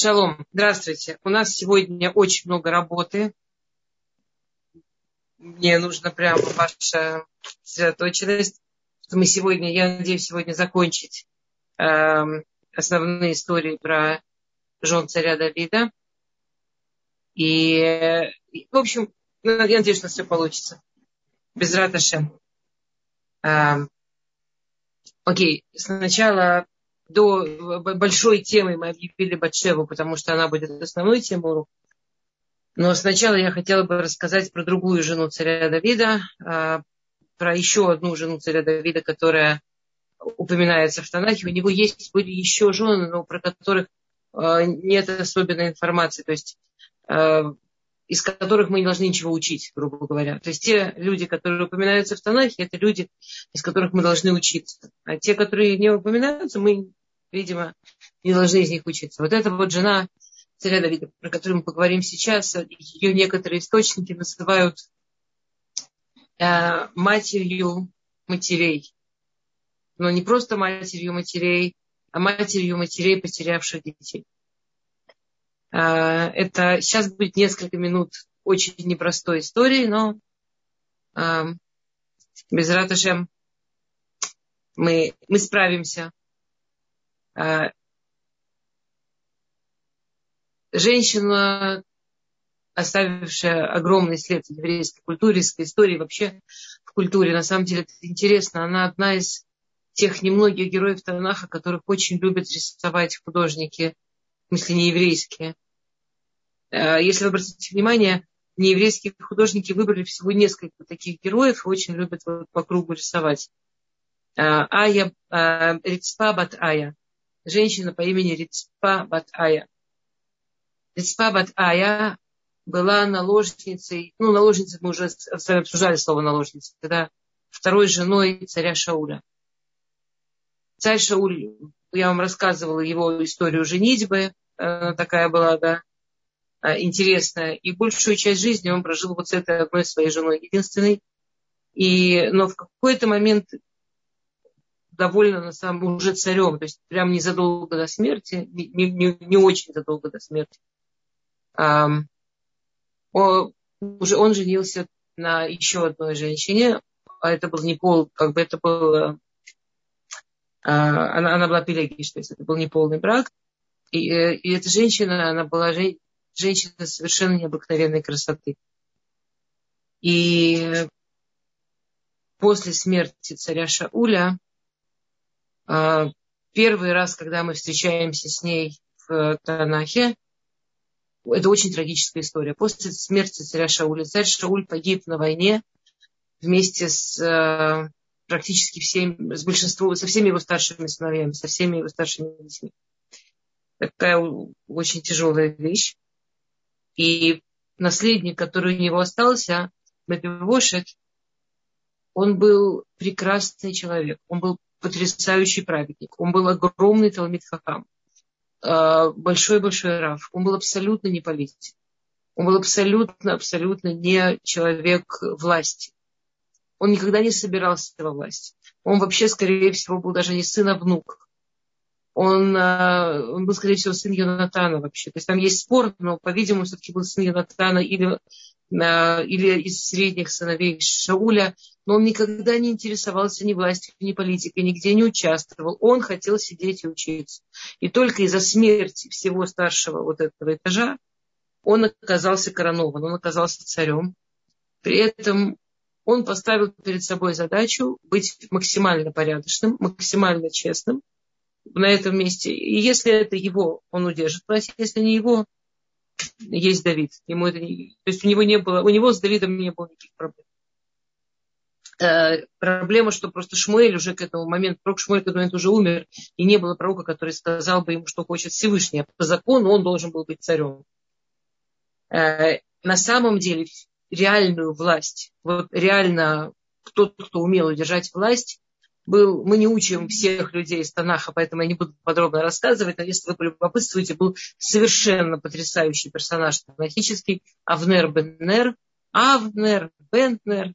Шалом, здравствуйте. У нас сегодня очень много работы. Мне нужна прямо ваша сосредоточенность. Мы сегодня, я надеюсь, сегодня закончить э, основные истории про жен царя Давида. И, в общем, я надеюсь, что все получится. Без раташем. Э, окей, сначала до большой темы мы объявили Батшеву, потому что она будет основной темой урока. Но сначала я хотела бы рассказать про другую жену царя Давида, а, про еще одну жену царя Давида, которая упоминается в Танахе. У него есть были еще жены, но про которых а, нет особенной информации, то есть а, из которых мы не должны ничего учить, грубо говоря. То есть те люди, которые упоминаются в Танахе, это люди, из которых мы должны учиться. А те, которые не упоминаются, мы видимо, не должны из них учиться. Вот эта вот жена царя Давида, про которую мы поговорим сейчас, ее некоторые источники называют э, матерью матерей. Но не просто матерью матерей, а матерью матерей, потерявших детей. Э, это сейчас будет несколько минут очень непростой истории, но э, без раташем мы, мы справимся. А, женщина, оставившая огромный след в еврейской культуре, в истории, вообще в культуре, на самом деле это интересно. Она одна из тех немногих героев Танаха, которых очень любят рисовать художники, в смысле не еврейские. А, если вы обратите внимание, нееврейские художники выбрали всего несколько таких героев и очень любят по кругу рисовать. А, Ая, Рицпа Бат Ая женщина по имени Рицпа Батая. Рицпа Батая была наложницей, ну, наложницей, мы уже с вами обсуждали слово наложница, когда второй женой царя Шауля. Царь Шауль, я вам рассказывала его историю женитьбы, она такая была, да, а, интересная. И большую часть жизни он прожил вот с этой одной своей женой, единственной. И, но в какой-то момент довольно на самом уже царем, то есть прям незадолго до смерти, не, не, не очень задолго до смерти. А, он, уже он женился на еще одной женщине, а это был не пол, как бы это был, а, она, она была пелегиш, то есть это был не полный брак. И, э, и эта женщина, она была же, женщина совершенно необыкновенной красоты. И после смерти царя Шауля первый раз, когда мы встречаемся с ней в Танахе, это очень трагическая история. После смерти царя Шауля, царь Шауль погиб на войне вместе с а, практически всеми, с большинством, со всеми его старшими сыновьями, со всеми его старшими детьми. Такая очень тяжелая вещь. И наследник, который у него остался, Мепивошет, он был прекрасный человек. Он был потрясающий праведник. Он был огромный Талмит Хахам. Большой-большой Раф. Он был абсолютно не политик. Он был абсолютно, абсолютно не человек власти. Он никогда не собирался во власти. Он вообще, скорее всего, был даже не сын, а внук. Он, а, он был, скорее всего, сын Йонатана вообще. То есть там есть спор, но, по-видимому, все-таки был сын Йонатана или или из средних сыновей Шауля, но он никогда не интересовался ни властью, ни политикой, нигде не участвовал. Он хотел сидеть и учиться. И только из-за смерти всего старшего вот этого этажа он оказался коронован, он оказался царем. При этом он поставил перед собой задачу быть максимально порядочным, максимально честным на этом месте. И если это его, он удержит власть. Если не его, есть Давид. Ему это не, то есть у него не было, у него с Давидом не было никаких проблем. Э, проблема, что просто Шмуэль уже к этому моменту, пророк Шмуэль к этому моменту уже умер, и не было пророка, который сказал бы ему, что хочет Всевышний. А по закону он должен был быть царем. Э, на самом деле реальную власть, вот реально тот, кто умел удержать власть, был, мы не учим всех людей из Танаха, поэтому я не буду подробно рассказывать, но если вы полюбопытствуете, был совершенно потрясающий персонаж танахический Авнер Беннер, Авнер Беннер,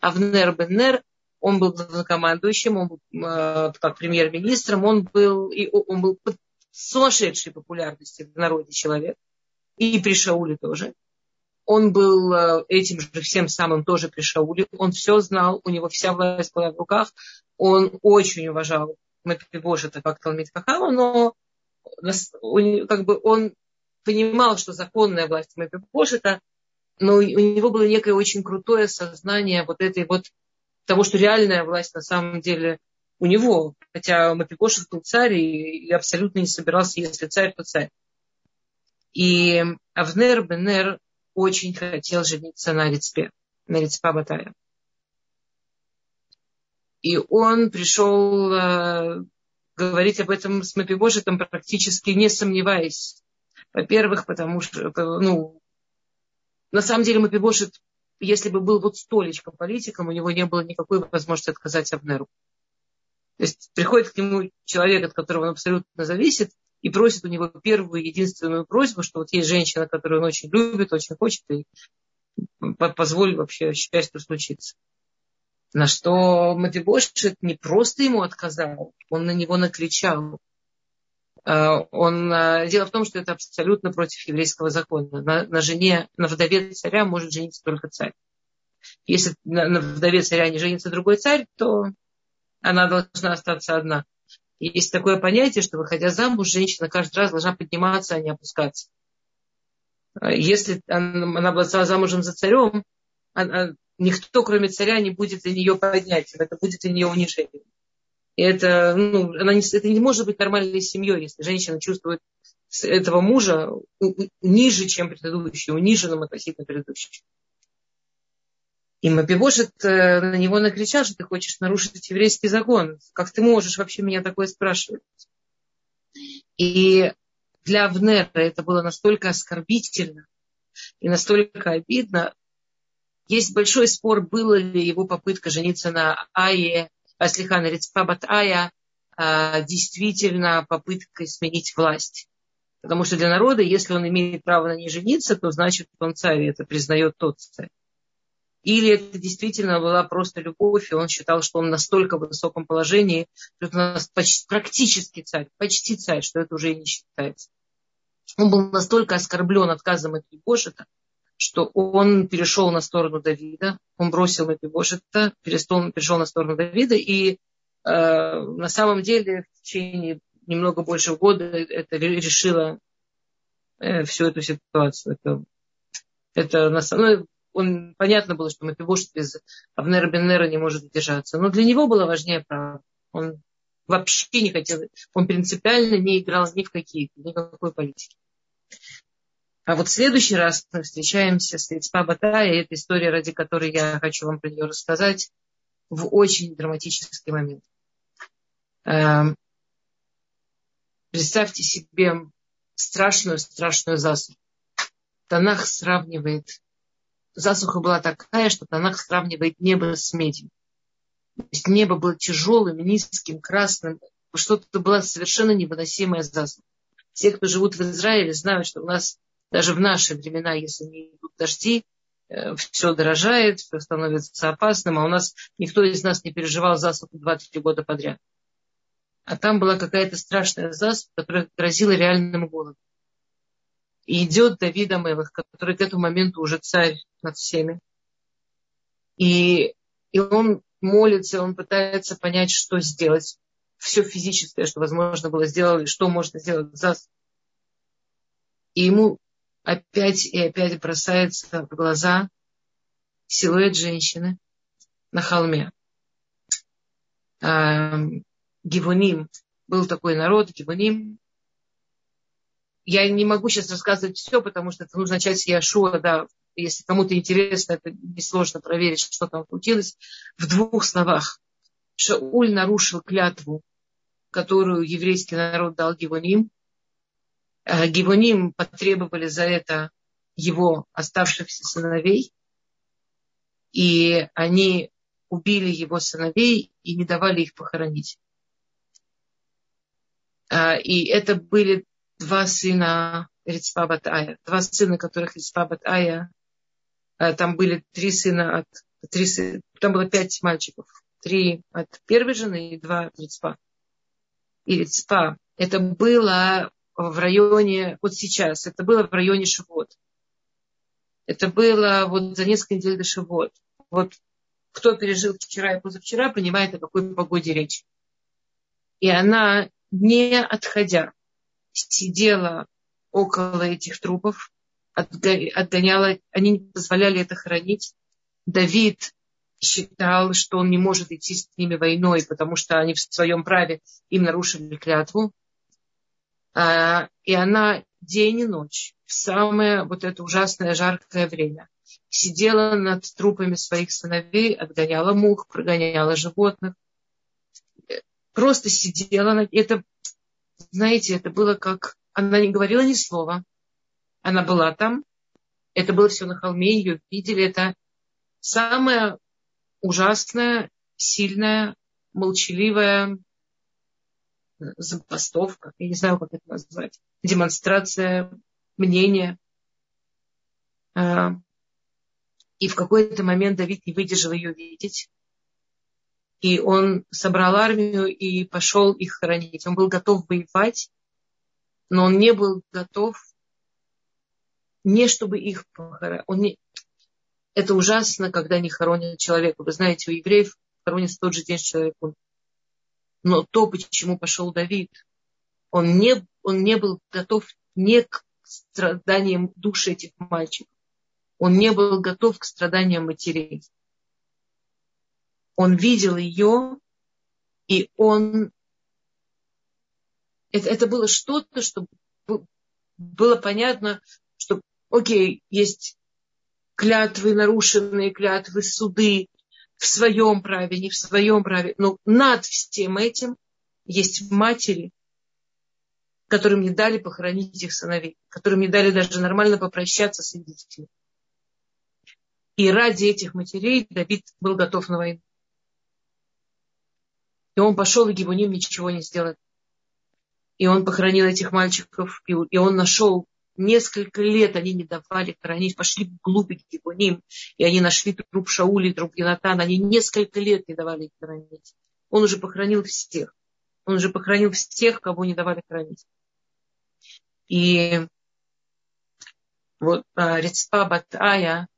Авнер Беннер, он был главнокомандующим, он был э, как премьер-министром, он был, и он был сумасшедшей популярности в народе человек. И при Шауле тоже. Он был э, этим же всем самым тоже при Шауле. Он все знал, у него вся власть была в руках. Он очень уважал Мефибошета как Талмит Хахама, но как бы он понимал, что законная власть Мефибошета, но у него было некое очень крутое сознание вот этой вот того, что реальная власть на самом деле у него. Хотя Мефибошет был царь и, и абсолютно не собирался, если царь, то царь. И Авнер Бенер очень хотел жениться на Рицпе, на Рицпа Батая. И он пришел э, говорить об этом с Мапибошетом, практически не сомневаясь. Во-первых, потому что, ну, на самом деле Мапибошет, если бы был вот столечком политиком, у него не было никакой возможности отказать Абнеру. То есть приходит к нему человек, от которого он абсолютно зависит, и просит у него первую единственную просьбу, что вот есть женщина, которую он очень любит, очень хочет, и позволь вообще счастью случиться. На что Мадибошет не просто ему отказал, он на него накричал. А, он, а, дело в том, что это абсолютно против еврейского закона. На, на жене, на вдове царя может жениться только царь. Если на, на вдове царя не женится другой царь, то она должна остаться одна. Есть такое понятие, что выходя замуж, женщина каждый раз должна подниматься, а не опускаться. А если она, была замужем за царем, она, никто, кроме царя, не будет для нее поднятием. Это будет для нее унижением. Это, ну, она не, это не может быть нормальной семьей, если женщина чувствует этого мужа ниже, чем предыдущий, униженным относительно предыдущего. И Мапибошет на него накричал, что ты хочешь нарушить еврейский закон. Как ты можешь вообще меня такое спрашивать? И для Авнера это было настолько оскорбительно и настолько обидно, есть большой спор, была ли его попытка жениться на Ае, Аслихана Рицпабат Ая, а, действительно попыткой сменить власть. Потому что для народа, если он имеет право на ней жениться, то значит он царь, это признает тот царь. Или это действительно была просто любовь, и он считал, что он настолько в высоком положении, что он нас почти, практически царь, почти царь, что это уже и не считается. Он был настолько оскорблен отказом от Ебошета, что он перешел на сторону Давида, он бросил Мепибошета, перешел, перешел на сторону Давида, и э, на самом деле в течение немного больше года это решило э, всю эту ситуацию. Это, это на самом ну, он, понятно было, что Мепибошет без Авнера Беннера не может удержаться. Но для него было важнее право. Он вообще не хотел, он принципиально не играл ни в какие, никакой политики. А вот в следующий раз мы встречаемся с Рицпа Батая, и это история, ради которой я хочу вам про нее рассказать, в очень драматический момент. Эм, представьте себе страшную-страшную засуху. Танах сравнивает, засуха была такая, что Танах сравнивает небо с медью. То есть небо было тяжелым, низким, красным, что-то была совершенно невыносимая засуха. Все, кто живут в Израиле, знают, что у нас даже в наши времена, если не идут дожди, э, все дорожает, все становится опасным, а у нас никто из нас не переживал засуху 2-3 года подряд. А там была какая-то страшная засуха, которая грозила реальным голодом. И идет Давид Амелах, который к этому моменту уже царь над всеми. И, и он молится, он пытается понять, что сделать. Все физическое, что возможно было сделать, что можно сделать за И ему опять и опять бросается в глаза силуэт женщины на холме. Гивуним. Был такой народ, Гивуним. Я не могу сейчас рассказывать все, потому что это нужно начать с Яшуа, да. Если кому-то интересно, это несложно проверить, что там случилось. В двух словах. Шауль нарушил клятву, которую еврейский народ дал Гивуним, Э, Гивоним потребовали за это его оставшихся сыновей, и они убили его сыновей и не давали их похоронить. Э, и это были два сына Рицпабат Ая, два сына, которых Рицпабат Ая, э, там были три сына от, три, там было пять мальчиков, три от первой жены и два от Рицпа. и Рицпа. Это было в районе, вот сейчас, это было в районе Шивот. Это было вот за несколько недель до Шивот. Вот кто пережил вчера и позавчера, понимает, о какой погоде речь. И она, не отходя, сидела около этих трупов, отгоняла, они не позволяли это хранить. Давид считал, что он не может идти с ними войной, потому что они в своем праве им нарушили клятву. А, и она день и ночь, в самое вот это ужасное жаркое время, сидела над трупами своих сыновей, отгоняла мух, прогоняла животных. Просто сидела. Это, знаете, это было как... Она не говорила ни слова. Она была там. Это было все на холме, ее видели. Это самое ужасное, сильное, молчаливое забастовка, я не знаю, как это назвать, демонстрация мнения. А, и в какой-то момент Давид не выдержал ее видеть. И он собрал армию и пошел их хоронить. Он был готов воевать, но он не был готов не чтобы их похоронить. Он не... Это ужасно, когда не хоронят человека. Вы знаете, у евреев хоронят в тот же день, что человек. Но то, почему пошел Давид, он не, он не был готов не к страданиям души этих мальчиков. Он не был готов к страданиям матерей. Он видел ее, и он... Это, это было что-то, что было понятно, что, окей, есть клятвы, нарушенные клятвы, суды, в своем праве, не в своем праве. Но над всем этим есть матери, которым не дали похоронить их сыновей, которым не дали даже нормально попрощаться с их детьми. И ради этих матерей Давид был готов на войну. И он пошел, и Гибуним ничего не сделал. И он похоронил этих мальчиков, и он нашел Несколько лет они не давали хоронить, пошли вглубь Гибуним, и они нашли труп Шаули, труп Генатана. Они несколько лет не давали их хоронить. Он уже похоронил всех. Он уже похоронил всех, кого не давали хоронить. И вот а, Рецпа Батая,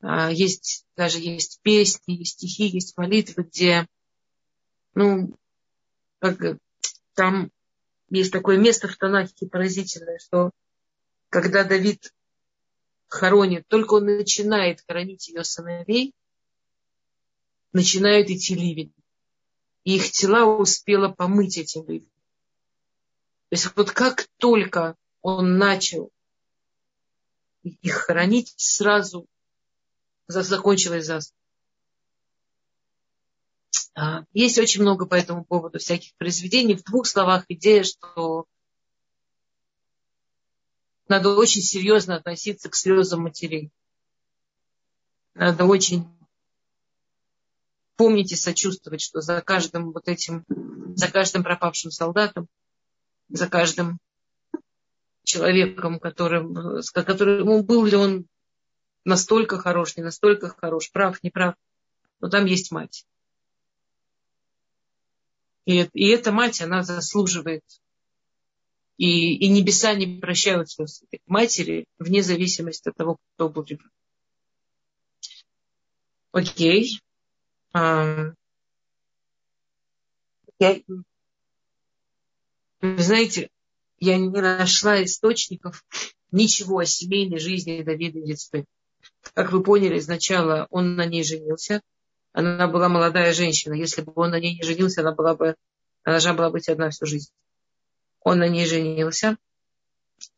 а, есть, даже есть песни, есть стихи, есть молитвы, где, ну, как, там есть такое место в Танахе поразительное, что когда Давид хоронит, только он начинает хоронить ее сыновей, начинают идти ливень. И их тела успела помыть этим ливнем. То есть вот как только он начал их хоронить, сразу закончилась засуха. А, есть очень много по этому поводу всяких произведений. В двух словах идея, что надо очень серьезно относиться к слезам матерей. Надо очень помнить и сочувствовать, что за каждым вот этим, за каждым пропавшим солдатом, за каждым человеком, которым, с которым был ли он настолько хорош, не настолько хорош, прав, не прав, но там есть мать. И, и эта мать, она заслуживает. И, и небеса не прощают матери, вне зависимости от того, кто был ребенок. Окей. А, я, вы знаете, я не нашла источников ничего о семейной жизни Давида и Рицпы. Как вы поняли, сначала он на ней женился, она была молодая женщина. Если бы он на ней не женился, она была бы, она должна была быть одна всю жизнь. Он на ней женился.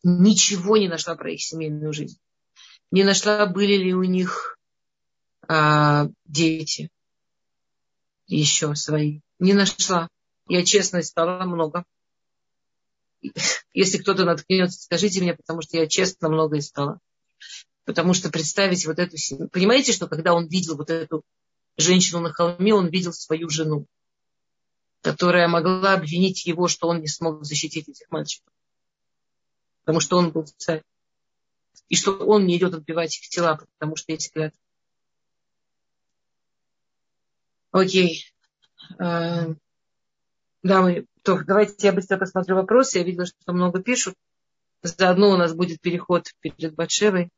Ничего не нашла про их семейную жизнь. Не нашла, были ли у них а, дети еще свои. Не нашла. Я честно искала много. Если кто-то наткнется, скажите мне, потому что я честно много искала. Потому что представить вот эту семью. Понимаете, что когда он видел вот эту женщину на холме, он видел свою жену, которая могла обвинить его, что он не смог защитить этих мальчиков. Потому что он был царь. И что он не идет отбивать их тела, потому что есть клятва. Окей. Э, дамы, То, давайте я быстро посмотрю вопросы. Я видела, что много пишут. Заодно у нас будет переход перед Батшевой.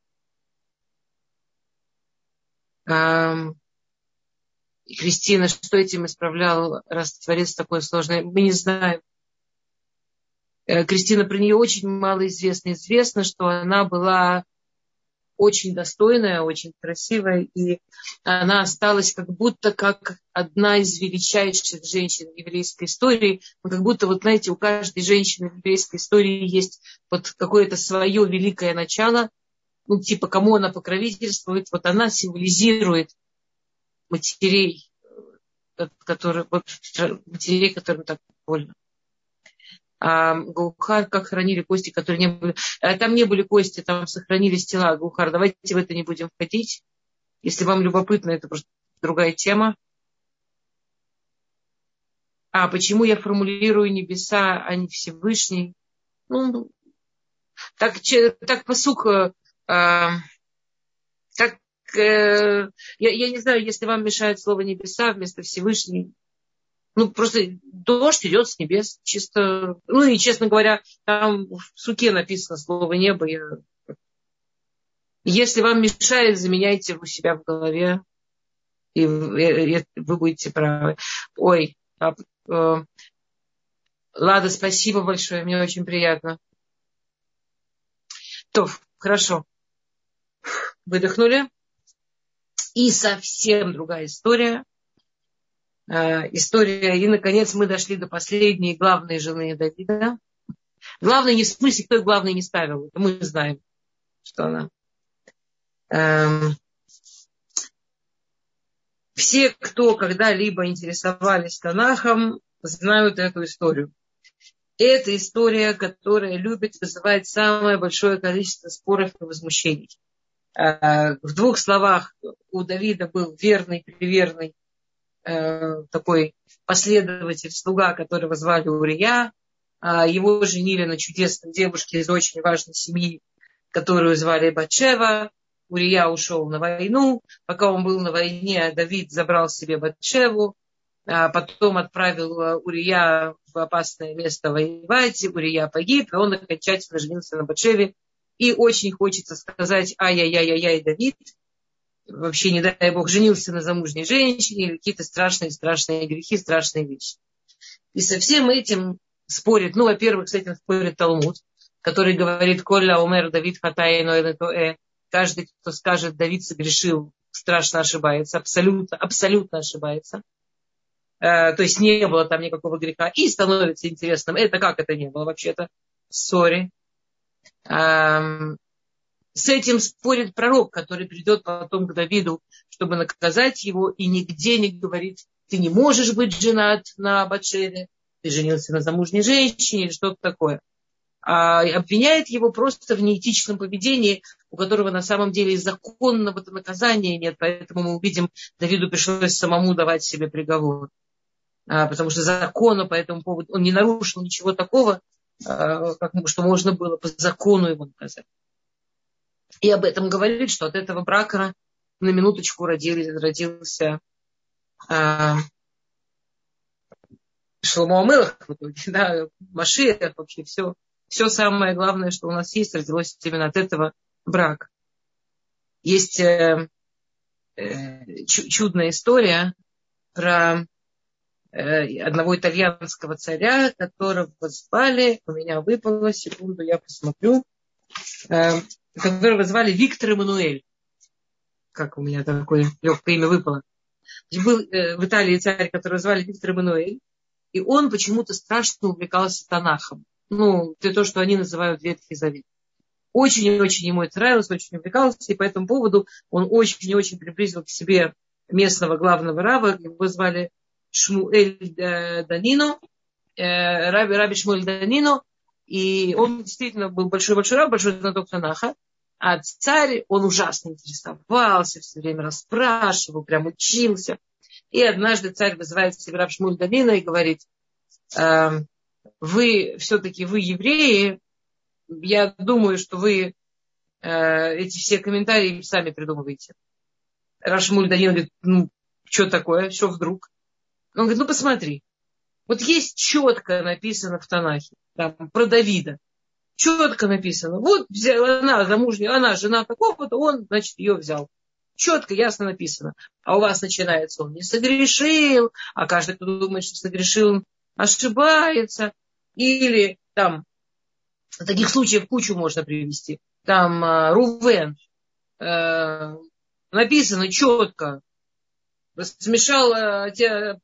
Кристина, что этим исправлял, раз творец такой сложный, мы не знаем. Э, Кристина, про нее очень мало известно. Известно, что она была очень достойная, очень красивая, и она осталась как будто как одна из величайших женщин еврейской истории. Ну, как будто, вот знаете, у каждой женщины в еврейской истории есть вот какое-то свое великое начало, ну, типа, кому она покровительствует, вот она символизирует матерей, э, которые, матерей, которым так больно. А Гаухар, как хранили кости, которые не были... А там не были кости, там сохранились тела. Гаухар, давайте в это не будем входить. Если вам любопытно, это просто другая тема. А почему я формулирую небеса, а не Всевышний? Ну, так, так посук, э, а, как э, я, я не знаю, если вам мешает слово небеса вместо Всевышний, ну, просто дождь идет с небес, чисто, ну, и, честно говоря, там в суке написано слово небо. Я... Если вам мешает, заменяйте у себя в голове, и вы будете правы. Ой, а, э, Лада, спасибо большое, мне очень приятно. То, хорошо. Выдохнули. И совсем другая история. Э, история. И, наконец, мы дошли до последней главной жены Давида. Главной не в смысле, кто главной не ставил. Мы знаем, что она. Эм, все, кто когда-либо интересовались Танахом, знают эту историю. Это история, которая любит вызывать самое большое количество споров и возмущений. Э, в двух словах, у Давида был верный, приверный э, такой последователь, слуга, которого звали Урия. Э, его женили на чудесной девушке из очень важной семьи, которую звали Батшева. Урия ушел на войну. Пока он был на войне, Давид забрал себе Батшеву. А потом отправил Урия в опасное место воевать. Урия погиб, и он окончательно женился на Батшеве и очень хочется сказать ай-яй-яй-яй, Давид, вообще, не дай бог, женился на замужней женщине или какие-то страшные-страшные грехи, страшные вещи. И со всем этим спорит, ну, во-первых, с этим спорит Талмуд, который говорит, Коля умер Давид хатай э. Каждый, кто скажет, Давид согрешил, страшно ошибается, абсолютно, абсолютно ошибается. Э, то есть не было там никакого греха. И становится интересным, это как это не было вообще-то. Сори с этим спорит пророк, который придет потом к Давиду, чтобы наказать его, и нигде не говорит, ты не можешь быть женат на Батшеве, ты женился на замужней женщине или что-то такое. А обвиняет его просто в неэтичном поведении, у которого на самом деле законного наказания нет, поэтому мы увидим, Давиду пришлось самому давать себе приговор. А, потому что закона по этому поводу, он не нарушил ничего такого, что можно было по закону его наказать. И об этом говорит, что от этого брака на минуточку родился, родился э, Шломо Амелах, да, Машия, вообще все, все самое главное, что у нас есть, родилось именно от этого брака. Есть э, э, чудная история про Э, одного итальянского царя, которого звали, у меня выпало, секунду, я посмотрю, э, которого звали Виктор Эммануэль. Как у меня такое легкое имя выпало. Был э, в Италии царь, которого звали Виктор Эммануэль, и он почему-то страшно увлекался Танахом. Ну, это то, что они называют Ветхий Завет. Очень-очень ему это нравилось, очень увлекался, и по этому поводу он очень-очень приблизил к себе местного главного раба, его звали Шмуэль Данино, э, Раби, Раби Шмуэль Данино, и он действительно был большой-большой раб, большой знаток Танаха. А царь, он ужасно интересовался, все время расспрашивал, прям учился. И однажды царь вызывает себе Раб Шмуль Данина и говорит, э, вы все-таки, вы евреи, я думаю, что вы э, эти все комментарии сами придумываете. Рашмуль Данин говорит, ну, что такое, что вдруг? Он говорит, ну посмотри, Вот есть четко написано в Танахе, там, про Давида. Четко написано. Вот взяла она замужняя, она жена такого-то, он, значит, ее взял. Четко, ясно написано. А у вас начинается, он не согрешил, а каждый, кто думает, что согрешил, ошибается. Или там, таких случаев кучу можно привести. Там э, Рувен, э, написано четко, смешал э, те,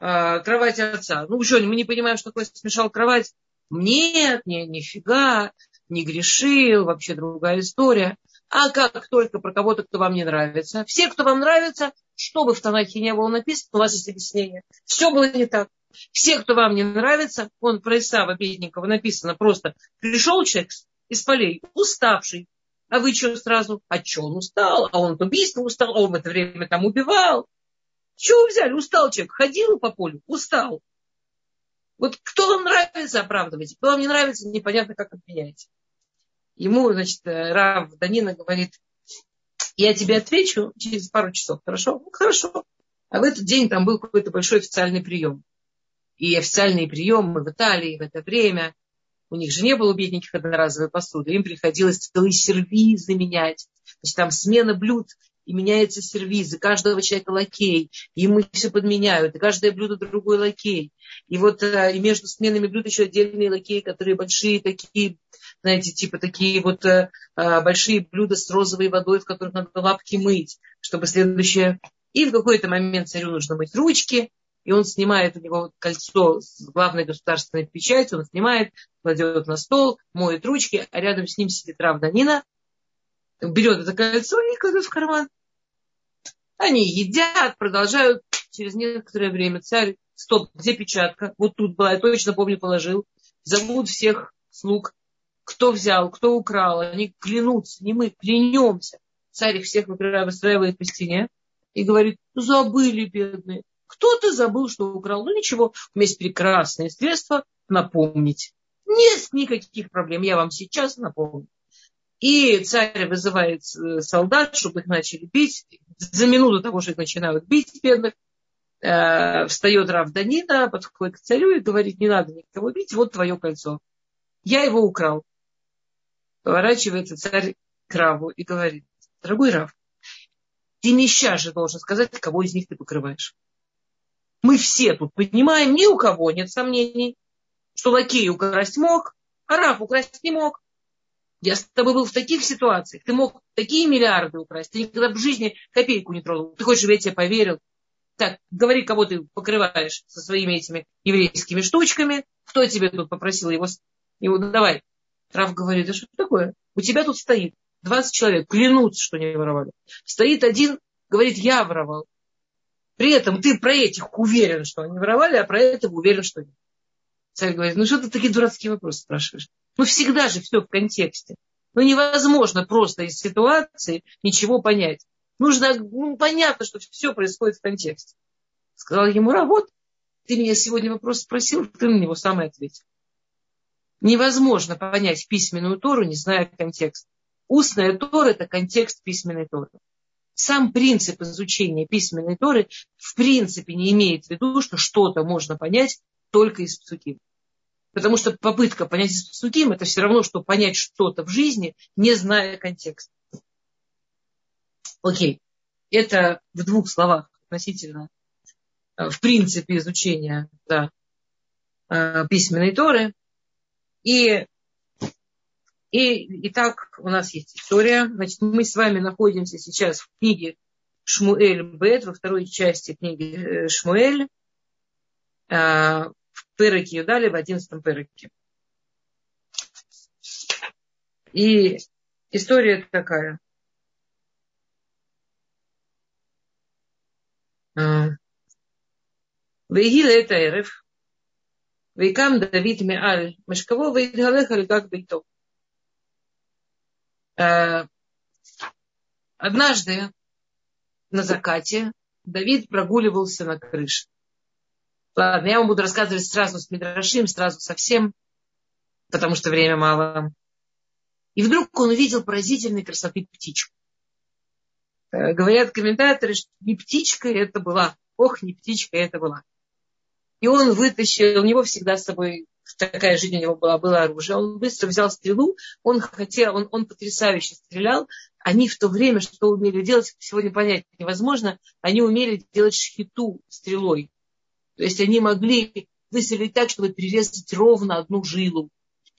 э, кровать отца. Ну что, мы не понимаем, что такое смешал кровать? Нет, не, нифига, не грешил, вообще другая история. А как только про кого-то, кто вам не нравится, все, кто вам нравится, что бы в Танахе не было написано, у вас есть объяснение. Все было не так. Все, кто вам не нравится, он про Исава Бедникова написано просто, пришел человек из полей, уставший, а вы что сразу? А что он устал? А он от убийства устал, а он в это время там убивал. Чего взяли? Устал человек. Ходил по полю, устал. Вот кто вам нравится, оправдывайте. Кто вам не нравится, непонятно, как обменяете. Ему, значит, Рав Данина говорит, я тебе отвечу через пару часов. Хорошо? Ну, хорошо. А в этот день там был какой-то большой официальный прием. И официальные приемы в Италии в это время – у них же не было бедненьких одноразовой посуды, им приходилось целый сервиз заменять. Значит, там смена блюд, и меняется сервиз, и каждого человека лакей, и ему все подменяют, и каждое блюдо другой лакей. И вот э, и между сменами блюд еще отдельные лакеи, которые большие такие, знаете, типа такие вот э, э, большие блюда с розовой водой, в которых надо лапки мыть, чтобы следующее... И в какой-то момент царю нужно мыть ручки, и он снимает у него кольцо с главной государственной печатью, он снимает, кладет на стол, моет ручки, а рядом с ним сидит Равданина, берет это кольцо и кладет в карман. Они едят, продолжают. Через некоторое время царь, стоп, где печатка? Вот тут была, я точно помню, положил. Зовут всех слуг, кто взял, кто украл. Они клянутся, не мы, клянемся. Царь их всех выстраивает по стене и говорит, забыли, бедные. Кто-то забыл, что украл. Ну ничего, у меня есть прекрасное средство напомнить. Нет никаких проблем, я вам сейчас напомню. И царь вызывает э, солдат, чтобы их начали бить. За минуту того, что их начинают бить бедных, э, встает Рав Данина, подходит к царю и говорит, не надо никого бить, вот твое кольцо. Я его украл. Поворачивается царь к Раву и говорит, дорогой Рав, ты не сейчас же должен сказать, кого из них ты покрываешь. Мы все тут понимаем, ни у кого нет сомнений, что лакей украсть мог, а Раф украсть не мог. Я с тобой был в таких ситуациях. Ты мог такие миллиарды украсть. Ты никогда в жизни копейку не тронул. Ты хочешь, чтобы я тебе поверил? Так, говори, кого ты покрываешь со своими этими еврейскими штучками. Кто тебе тут попросил его? его давай. Раф говорит, да что такое? У тебя тут стоит 20 человек, клянутся, что не воровали. Стоит один, говорит, я воровал. При этом ты про этих уверен, что они воровали, а про этого уверен, что нет. Царь говорит, ну что ты такие дурацкие вопросы спрашиваешь? Ну всегда же все в контексте. Ну невозможно просто из ситуации ничего понять. Нужно, ну понятно, что все происходит в контексте. Сказал ему, а вот, ты меня сегодня вопрос спросил, ты на него сам и ответил. Невозможно понять письменную Тору, не зная контекст. Устная Тора – это контекст письменной Торы сам принцип изучения письменной Торы в принципе не имеет в виду, что что-то можно понять только из псуким. Потому что попытка понять из псуким это все равно, что понять что-то в жизни, не зная контекста. Окей. Это в двух словах относительно э, в принципе изучения да, э, письменной Торы. И и, итак, у нас есть история. Значит, мы с вами находимся сейчас в книге Шмуэль Бет, во второй части книги э, Шмуэль, э, в Переке Юдале, в одиннадцатом Переке. И история такая. Э, Вейгил это Эрев. Вейкам Давид Меаль Мешково, Вейдгалех Альгак Бейтов однажды на закате Давид прогуливался на крыше. Ладно, я вам буду рассказывать сразу с Мидрашим, сразу совсем, потому что время мало. И вдруг он увидел поразительной красоты птичку. Э, говорят комментаторы, что не птичка это была. Ох, не птичка это была. И он вытащил, у него всегда с собой такая жизнь у него была, было оружие. Он быстро взял стрелу, он хотел, он, он потрясающе стрелял. Они в то время, что умели делать, сегодня понять невозможно, они умели делать шхиту стрелой. То есть они могли выстрелить так, чтобы перерезать ровно одну жилу.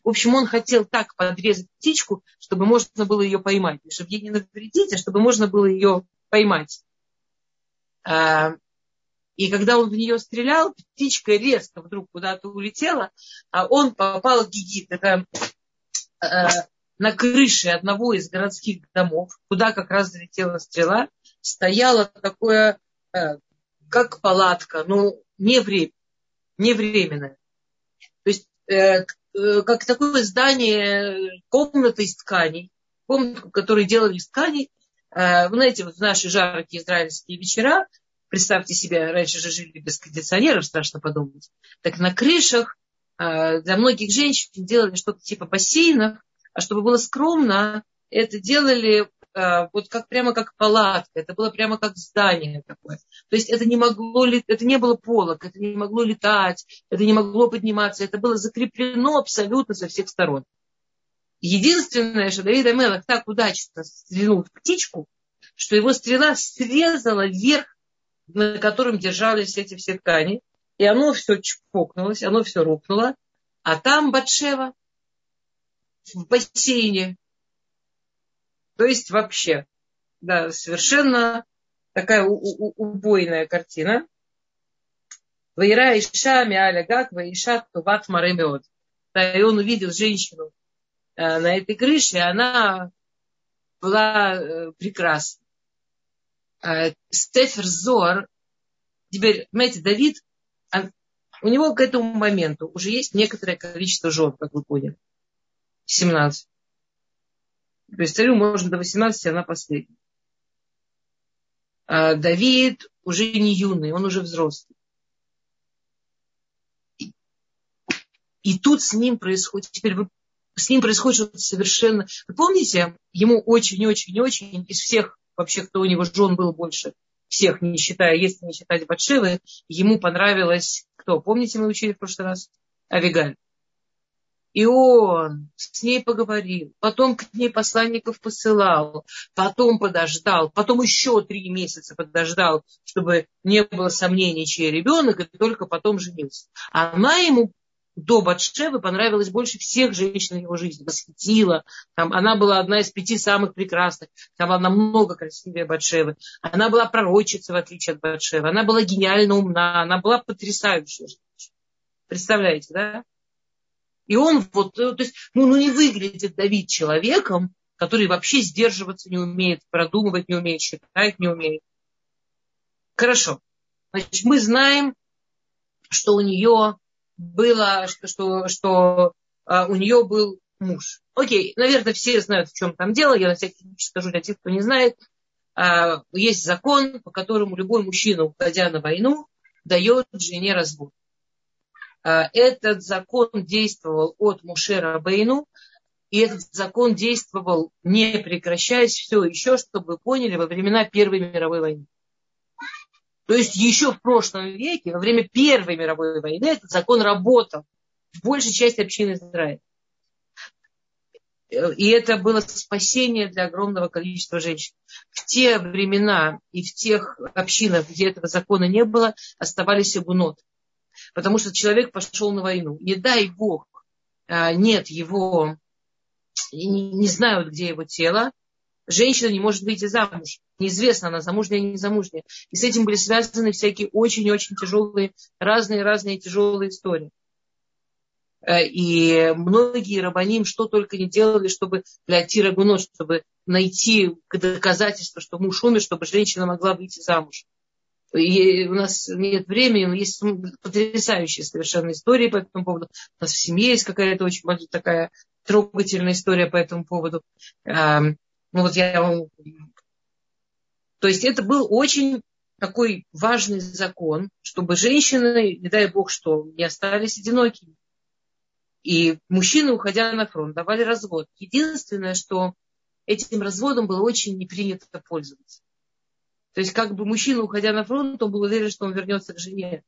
В общем, он хотел так подрезать птичку, чтобы можно было ее поймать. чтобы ей не навредить, а чтобы можно было ее поймать. И когда он в нее стрелял, птичка резко вдруг куда-то улетела, а он попал в гигит. Это э, на крыше одного из городских домов, куда как раз залетела стрела, стояло такое, э, как палатка, но не, время, временное. То есть э, как такое здание, комната из тканей, комната, которые делали из тканей. Вы знаете, вот в наши жаркие израильские вечера Представьте себе, раньше же жили без кондиционеров, страшно подумать. Так на крышах э, для многих женщин делали что-то типа бассейнов, а чтобы было скромно, это делали э, вот как прямо как палатка, это было прямо как здание такое. То есть это не могло, это не было полок, это не могло летать, это не могло подниматься, это было закреплено абсолютно со всех сторон. Единственное, что Давид Амелах так удачно стрельнул в птичку, что его стрела срезала вверх на котором держались эти все ткани. И оно все чпокнулось, оно все рухнуло. А там Батшева в бассейне. То есть вообще, да, совершенно такая убойная картина. Ваира Иша Миаля Гак, Ваиша Туват Маремеот. Да, и он увидел женщину э, на этой крыше, и она была э, прекрасна. Э, Стефер Зор, теперь, понимаете, Давид, у него к этому моменту уже есть некоторое количество жен, как вы поняли. 17. То есть царю можно до 18, она последняя. А Давид уже не юный, он уже взрослый. И тут с ним происходит, теперь с ним происходит что-то совершенно... Вы помните, ему очень-очень-очень из всех вообще, кто у него жен был больше всех, не считая, если не считать Батшевы, ему понравилось кто? Помните, мы учили в прошлый раз? Авигаль. И он с ней поговорил, потом к ней посланников посылал, потом подождал, потом еще три месяца подождал, чтобы не было сомнений, чей ребенок, и только потом женился. Она ему до Батшевы понравилась больше всех женщин в его жизни, восхитила. Там, она была одна из пяти самых прекрасных. Там была намного красивее Батшевы. Она была пророчица, в отличие от Батшевы. Она была гениально умна. Она была потрясающая женщина. Представляете, да? И он вот, э, то есть, ну, ну не выглядит Давид человеком, который вообще сдерживаться не умеет, продумывать не умеет, считать не умеет. Хорошо. Значит, мы знаем, что у нее было, что, что, что а, у нее был муж. Окей, наверное, все знают, в чем там дело. Я на всякий случай скажу для тех, кто не знает. А, есть закон, по которому любой мужчина, уходя на войну, дает жене развод. А, этот закон действовал от Мушера Бейну, и этот закон действовал, не прекращаясь, все еще, чтобы вы поняли, во времена Первой мировой войны. То есть еще в прошлом веке, во время Первой мировой войны, этот закон работал в большей части общины Израиля. И это было спасение для огромного количества женщин. В те времена и в тех общинах, где этого закона не было, оставались агунот. Потому что человек пошел на войну. Не дай Бог, а, нет его, не знают, где его тело, женщина не может выйти замуж. Неизвестно, она замужняя или не замужняя. И с этим были связаны всякие очень-очень тяжелые, разные-разные тяжелые истории. Э, и многие рабаним что только не делали, чтобы для Тира Гуно, чтобы найти доказательство, что муж умер, чтобы женщина могла выйти замуж. И у нас нет времени, но есть потрясающие совершенно истории по этому поводу. У нас в семье есть какая-то очень такая трогательная история по этому поводу. Ну вот я. То есть это был очень такой важный закон, чтобы женщины, не дай бог что, не остались одинокими. И мужчины, уходя на фронт, давали развод. Единственное, что этим разводом было очень не принято пользоваться. То есть как бы мужчина, уходя на фронт, он был уверен, что он вернется к жене.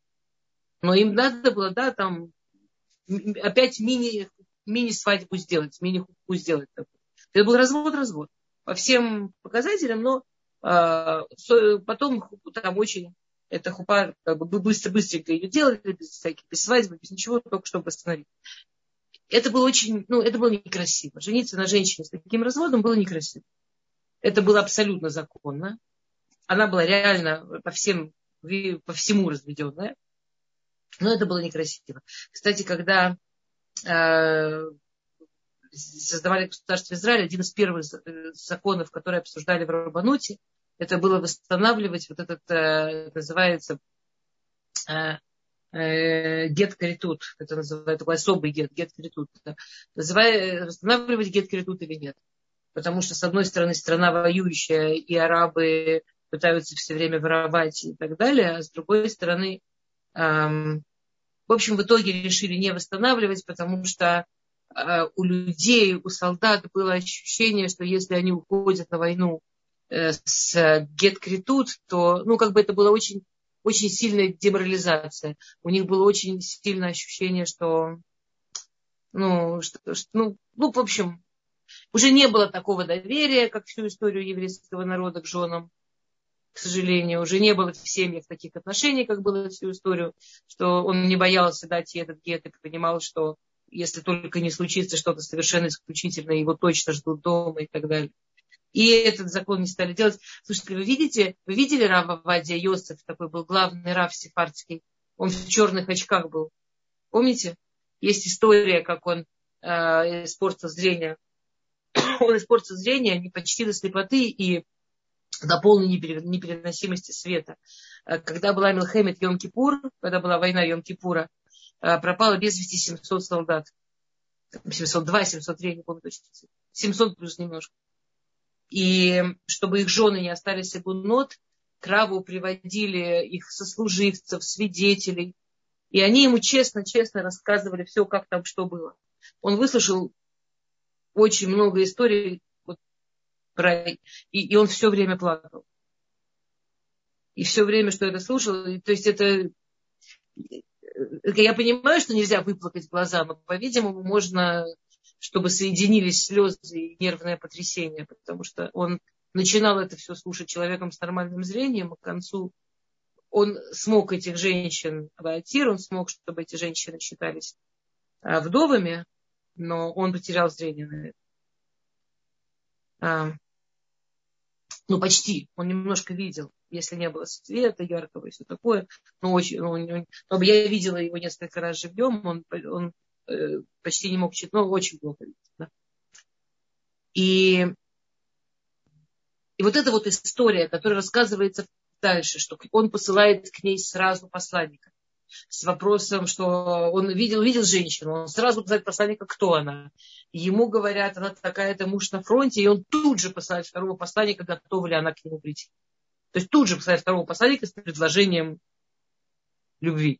Но им надо было, да, там опять мини, мини-свадьбу сделать, мини-хупу сделать. Это был развод-развод по всем показателям, но э, потом там очень эта хупа как бы быстро-быстренько ее делали, без всяких, без свадьбы, без ничего, только чтобы остановить. Это было очень, ну, это было некрасиво. Жениться на женщине с таким разводом было некрасиво. Это было абсолютно законно. Она была реально по, всем, по всему разведенная. Но это было некрасиво. Кстати, когда э, создавали государство Израиль, один из первых законов, которые обсуждали в Рабануте, это было восстанавливать вот этот, э, называется, э, э, гет критут, это называется такой особый гет, гет критут. Восстанавливать гет критут или нет. Потому что, с одной стороны, страна воюющая, и арабы пытаются все время воровать и так далее, а с другой стороны, эм, в общем, в итоге решили не восстанавливать, потому что э, у людей, у солдат было ощущение, что если они уходят на войну э, с геткритут, то, ну, как бы это было очень, очень сильная деморализация. У них было очень сильное ощущение, что, ну, что, что ну, ну, в общем, уже не было такого доверия, как всю историю еврейского народа к женам к сожалению, уже не было в семьях таких отношений, как было всю историю, что он не боялся дать ей этот гет и понимал, что если только не случится что-то совершенно исключительное, его точно ждут дома и так далее. И этот закон не стали делать. Слушайте, вы видите, вы видели Рава Вадия Йосеф, такой был главный Рав сефардский, он в черных очках был. Помните? Есть история, как он э, испортил зрение. он испортил зрение не почти до слепоты и до полной непереносимости света. Э, когда была Милхемет Йом-Кипур, когда была война Йом-Кипура, пропало без вести 700 солдат. 702, 703, не помню точно. 700 плюс немножко. И чтобы их жены не остались игунот, Краву приводили их сослуживцев, свидетелей. И они ему честно-честно рассказывали все, как там что было. Он выслушал очень много историй, про... И, и он все время плакал. И все время, что это слушал, то есть это... Э, я понимаю, что нельзя выплакать глаза, но, по-видимому, можно, чтобы соединились слезы и нервное потрясение, потому что он начинал это все слушать человеком с нормальным зрением, а к концу он смог этих женщин обойти, он смог, чтобы эти женщины считались а, вдовами, но он потерял зрение на это. А, ну, почти, он немножко видел, если не было света яркого и все такое, но очень, ну, но я видела его несколько раз живьем, он, он э, почти не мог читать, но очень плохо видел. Да? И, и вот эта вот история, которая рассказывается дальше, что он посылает к ней сразу посланника с вопросом, что он видел, видел женщину, он сразу посылает посланника, кто она. Ему говорят, она такая-то муж на фронте, и он тут же посылает второго посланника, готова ли она к нему прийти. То есть тут же посылает второго посланника с предложением любви.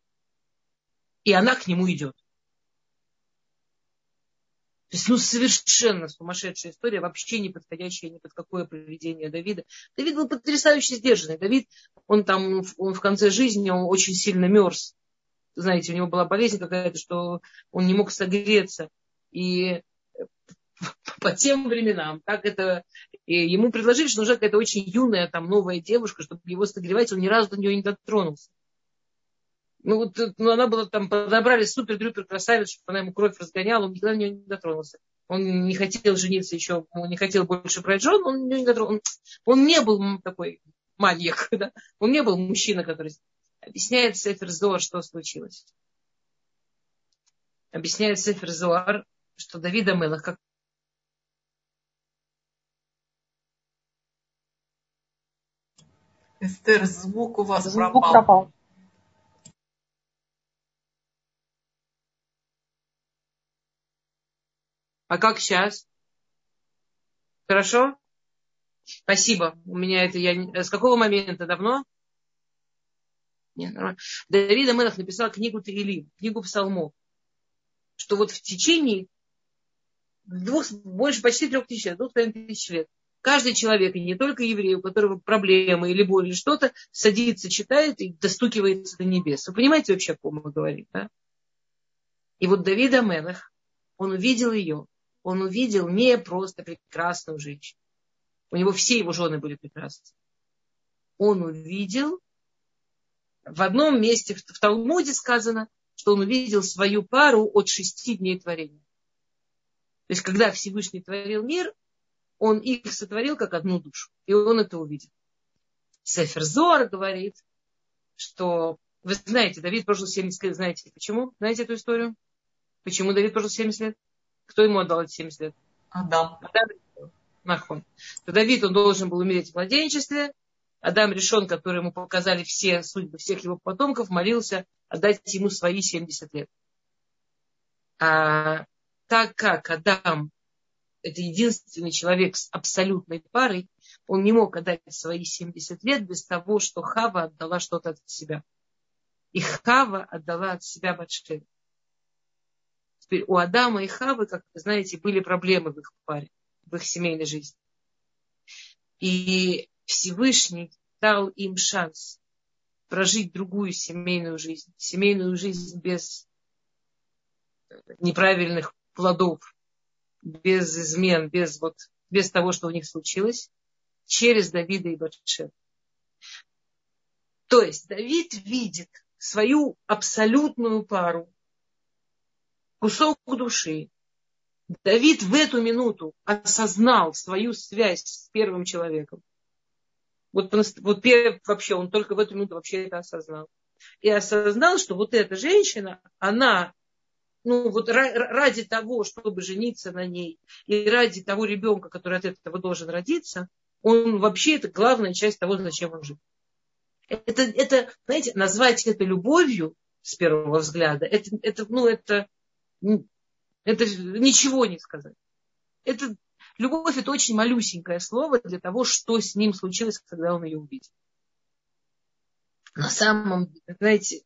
И она к нему идет. То есть, ну, совершенно сумасшедшая история, вообще не подходящая ни под какое поведение Давида. Давид был потрясающе сдержанный. Давид, он там, он в конце жизни, он очень сильно мерз знаете, у него была болезнь какая-то, что он не мог согреться. И по тем временам, как это, и ему предложили, что нужна какая-то очень юная, там, новая девушка, чтобы его согревать, он ни разу до нее не дотронулся. Ну, вот, ну, она была там, подобрали супер-дрюпер красавицу, чтобы она ему кровь разгоняла, он никогда до нее не дотронулся. Он не хотел жениться еще, он не хотел больше брать жен, он не дотронулся. Он, он не был такой маньяк, да? он не был мужчина, который Объясняет Сефер Зоар, что случилось. Объясняет Сефер Зоар, что Давида Мелах, как Эстер, звук у вас звук пропал. пропал. А как сейчас? Хорошо? Спасибо. У меня это я... С какого момента? Давно? Нет, нормально. Давид Амелах написал книгу Таилим, книгу псалмов, что вот в течение двух, больше почти трех тысяч лет, двух тысяч лет, Каждый человек, и не только еврей, у которого проблемы или боль или что-то, садится, читает и достукивается до небес. Вы понимаете вообще, о ком мы говорим, да? И вот Давид Аменах, он увидел ее, он увидел не просто прекрасную женщину. У него все его жены были прекрасны. Он увидел, в одном месте в Талмуде сказано, что он увидел свою пару от шести дней творения. То есть, когда Всевышний творил мир, он их сотворил как одну душу. И он это увидел. Сефер Зор говорит, что, вы знаете, Давид прожил 70 лет. Знаете почему? Знаете эту историю? Почему Давид прожил 70 лет? Кто ему отдал эти 70 лет? Адам. Адам Нахон. То Давид, он должен был умереть в младенчестве. Адам решен, который ему показали все судьбы всех его потомков, молился отдать ему свои 70 лет. А так как Адам это единственный человек с абсолютной парой, он не мог отдать свои 70 лет без того, что Хава отдала что-то от себя. И Хава отдала от себя Батшеве. Теперь у Адама и Хавы, как вы знаете, были проблемы в их паре, в их семейной жизни. И Всевышний дал им шанс прожить другую семейную жизнь, семейную жизнь без неправильных плодов, без измен, без, вот, без того, что у них случилось, через Давида и Батшева. То есть Давид видит свою абсолютную пару, кусок души. Давид в эту минуту осознал свою связь с первым человеком. Вот, вот вообще он только в эту минуту вообще это осознал. И осознал, что вот эта женщина, она ну вот ради того, чтобы жениться на ней, и ради того ребенка, который от этого должен родиться, он вообще это главная часть того, зачем он жил. Это, это, знаете, назвать это любовью с первого взгляда, это, это, ну, это, это ничего не сказать. Это, любовь это очень малюсенькое слово для того, что с ним случилось, когда он ее увидел. На самом знаете,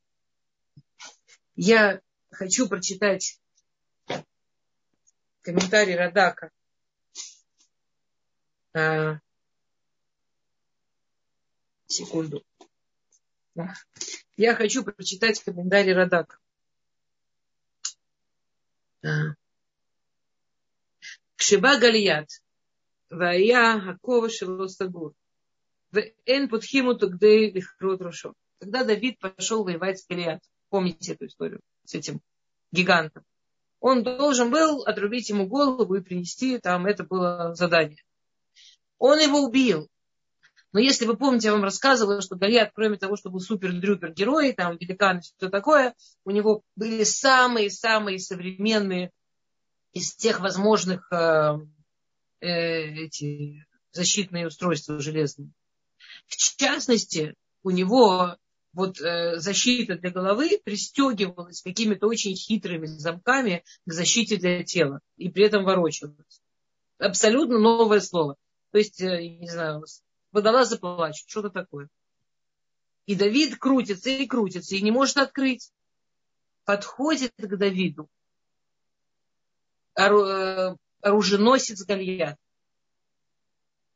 я хочу прочитать комментарий Радака. А, секунду. Я хочу прочитать комментарий Радака. А. Кшиба Галият. Вая Акова Шелостагур. Эн Путхиму Тугдей Лихрот Рошо. Когда Давид пошел воевать с Галият. Помните эту историю? С этим гигантом. Он должен был отрубить ему голову и принести, там это было задание. Он его убил. Но если вы помните, я вам рассказывала, что Галиат, кроме того, что был супер-дрюпер герой, там великан и все такое, у него были самые-самые современные из тех возможных э, э, эти защитные устройства железные. В частности, у него вот э, защита для головы пристегивалась какими-то очень хитрыми замками к защите для тела и при этом ворочалась. Абсолютно новое слово. То есть, э, не знаю, водолазы плачут, что-то такое. И Давид крутится и крутится, и не может открыть. Подходит к Давиду э, оруженосец Гальят,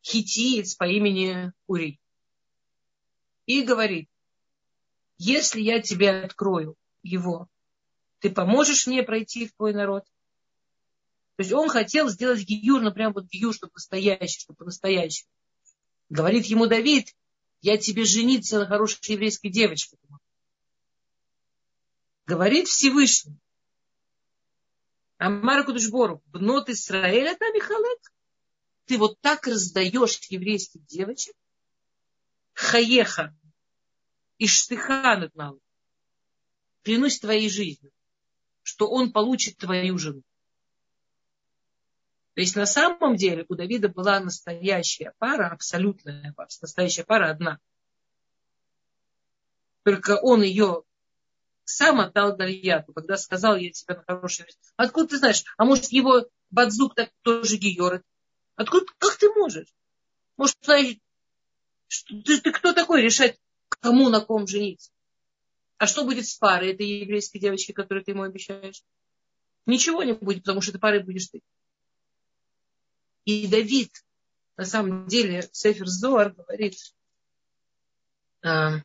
хитиец по имени Ури. И говорит, если я тебе открою его, ты поможешь мне пройти в твой народ? То есть он хотел сделать гиюр, ну прям вот гиюр, чтобы настоящий, чтобы по-настоящему. Говорит ему Давид, я тебе жениться на хорошей еврейской девочке. Говорит Всевышний. Амар Кудышбору, бнот Исраэля там Михалек. Ты вот так раздаешь еврейских девочек. Хаеха, и штыха над малым. Клянусь твоей жизнью, что он получит твою жену. То есть на самом деле у Давида была настоящая пара, абсолютная пара, настоящая пара одна. Только он ее сам отдал Гальяту, когда сказал, я тебя на хорошее место. Откуда ты знаешь? А может, его Бадзук так тоже Гиорет? Откуда, как ты можешь? Может, ты, ты кто такой решать, кому на ком жениться. А что будет с парой этой еврейской девочки, которую ты ему обещаешь? Ничего не будет, потому что этой парой будешь ты. И Давид на самом деле Сефер Зоар говорит а,